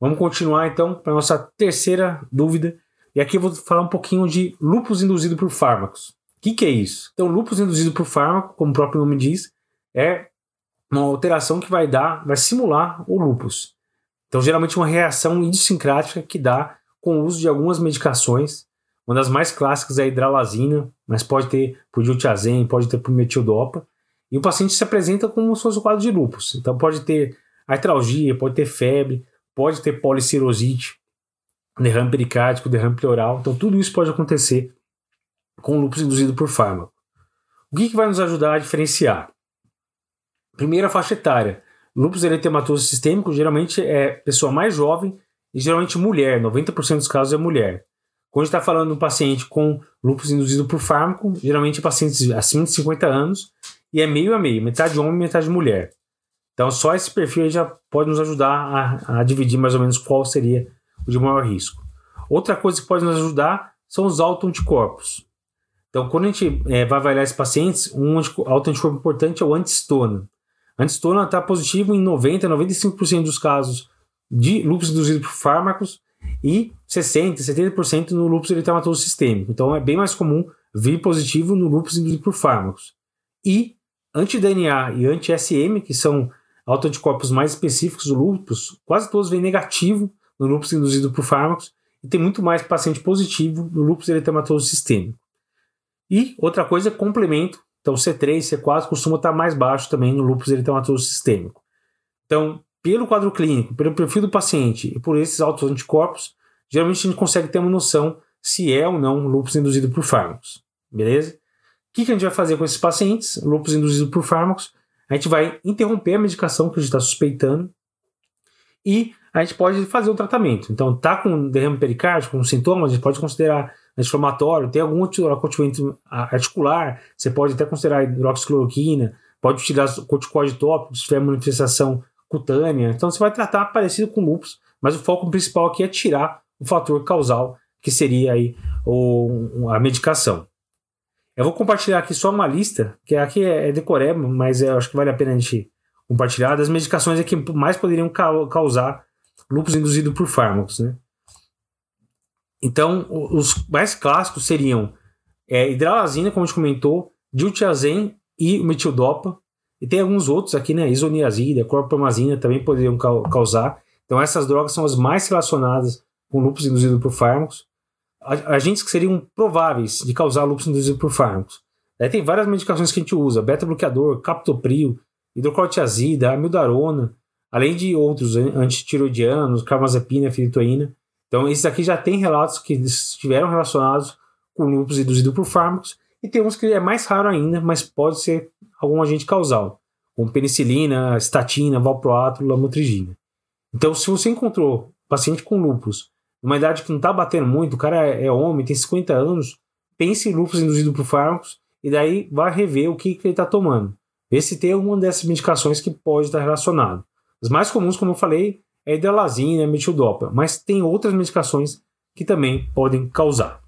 Vamos continuar então para a nossa terceira dúvida. E aqui eu vou falar um pouquinho de lupus induzido por fármacos. O que, que é isso? Então, lupus induzido por fármaco, como o próprio nome diz, é uma alteração que vai dar, vai simular o lupus. Então, geralmente uma reação idiosincrática que dá com o uso de algumas medicações. Uma das mais clássicas é a hidralazina, mas pode ter por diltiazem, pode ter por metildopa. E o paciente se apresenta como se fosse quadro de lupus. Então, pode ter artralgia, pode ter febre, pode ter policirosite, derrame pericárdico, derrame pleural. Então, tudo isso pode acontecer com lúpus induzido por fármaco. O que, que vai nos ajudar a diferenciar? Primeira faixa etária. Lúpus eritematoso sistêmico geralmente é pessoa mais jovem e geralmente mulher, 90% dos casos é mulher. Quando a gente está falando de um paciente com lúpus induzido por fármaco, geralmente é pacientes acima de 50 anos e é meio a meio, metade homem e metade mulher. Então, só esse perfil já pode nos ajudar a, a, dividir mais ou menos qual seria o de maior risco. Outra coisa que pode nos ajudar são os autoanticorpos. Então, quando a gente é, vai avaliar esses pacientes, um autoanticorpo importante é o antistona. Antistona está positivo em 90, 95% dos casos de lúpus induzido por fármacos e 60, 70% no lúpus eritematoso sistêmico. Então, é bem mais comum vir positivo no lúpus induzido por fármacos. E anti-DNA e anti-SM, que são autoanticorpos mais específicos do lúpus, quase todos vêm negativo no lúpus induzido por fármacos e tem muito mais paciente positivo no lúpus eritematoso sistêmico. E outra coisa é complemento, então C3, C4 costuma estar mais baixo também no lúpus eritematoso sistêmico. Então, pelo quadro clínico, pelo perfil do paciente e por esses autoanticorpos, geralmente a gente consegue ter uma noção se é ou não lúpus induzido por fármacos, beleza? O que, que a gente vai fazer com esses pacientes, lúpus induzido por fármacos? A gente vai interromper a medicação que a gente está suspeitando e a gente pode fazer o tratamento. Então, tá com derrame pericárdico, com sintomas, a gente pode considerar anti-inflamatório, tem algum acometimento articular, você pode até considerar hidroxicloroquina, pode utilizar corticoide tópico se tiver manifestação cutânea. Então, você vai tratar parecido com lúpus, mas o foco principal aqui é tirar o fator causal, que seria aí o, a medicação. Eu vou compartilhar aqui só uma lista, que aqui é, é decoreba, mas eu acho que vale a pena a gente compartilhar, das medicações que mais poderiam causar lúpus induzido por fármacos. Né? Então, os mais clássicos seriam é, hidralazina, como a gente comentou, diltiazem e metildopa. E tem alguns outros aqui, né? Isoniazida, clorpromazina também poderiam causar. Então, essas drogas são as mais relacionadas com lúpus induzido por fármacos agentes que seriam prováveis de causar lúpus induzido por fármacos. Aí tem várias medicações que a gente usa, beta-bloqueador, captopril, hidrocortiazida, amildarona, além de outros antitiroidianos, carbamazepina, filitoína. Então esses aqui já tem relatos que estiveram relacionados com lúpus induzido por fármacos, e tem uns que é mais raro ainda, mas pode ser algum agente causal, como penicilina, estatina, valproato, lamotrigina. Então se você encontrou paciente com lúpus uma idade que não está batendo muito, o cara é, homem, tem 50 anos, pense em lúpus induzido por fármacos e daí vai rever o que, que ele está tomando. Ver se tem alguma dessas medicações que pode estar relacionado. As mais comuns, como eu falei, é hidralazina, metildopa, mas tem outras medicações que também podem causar.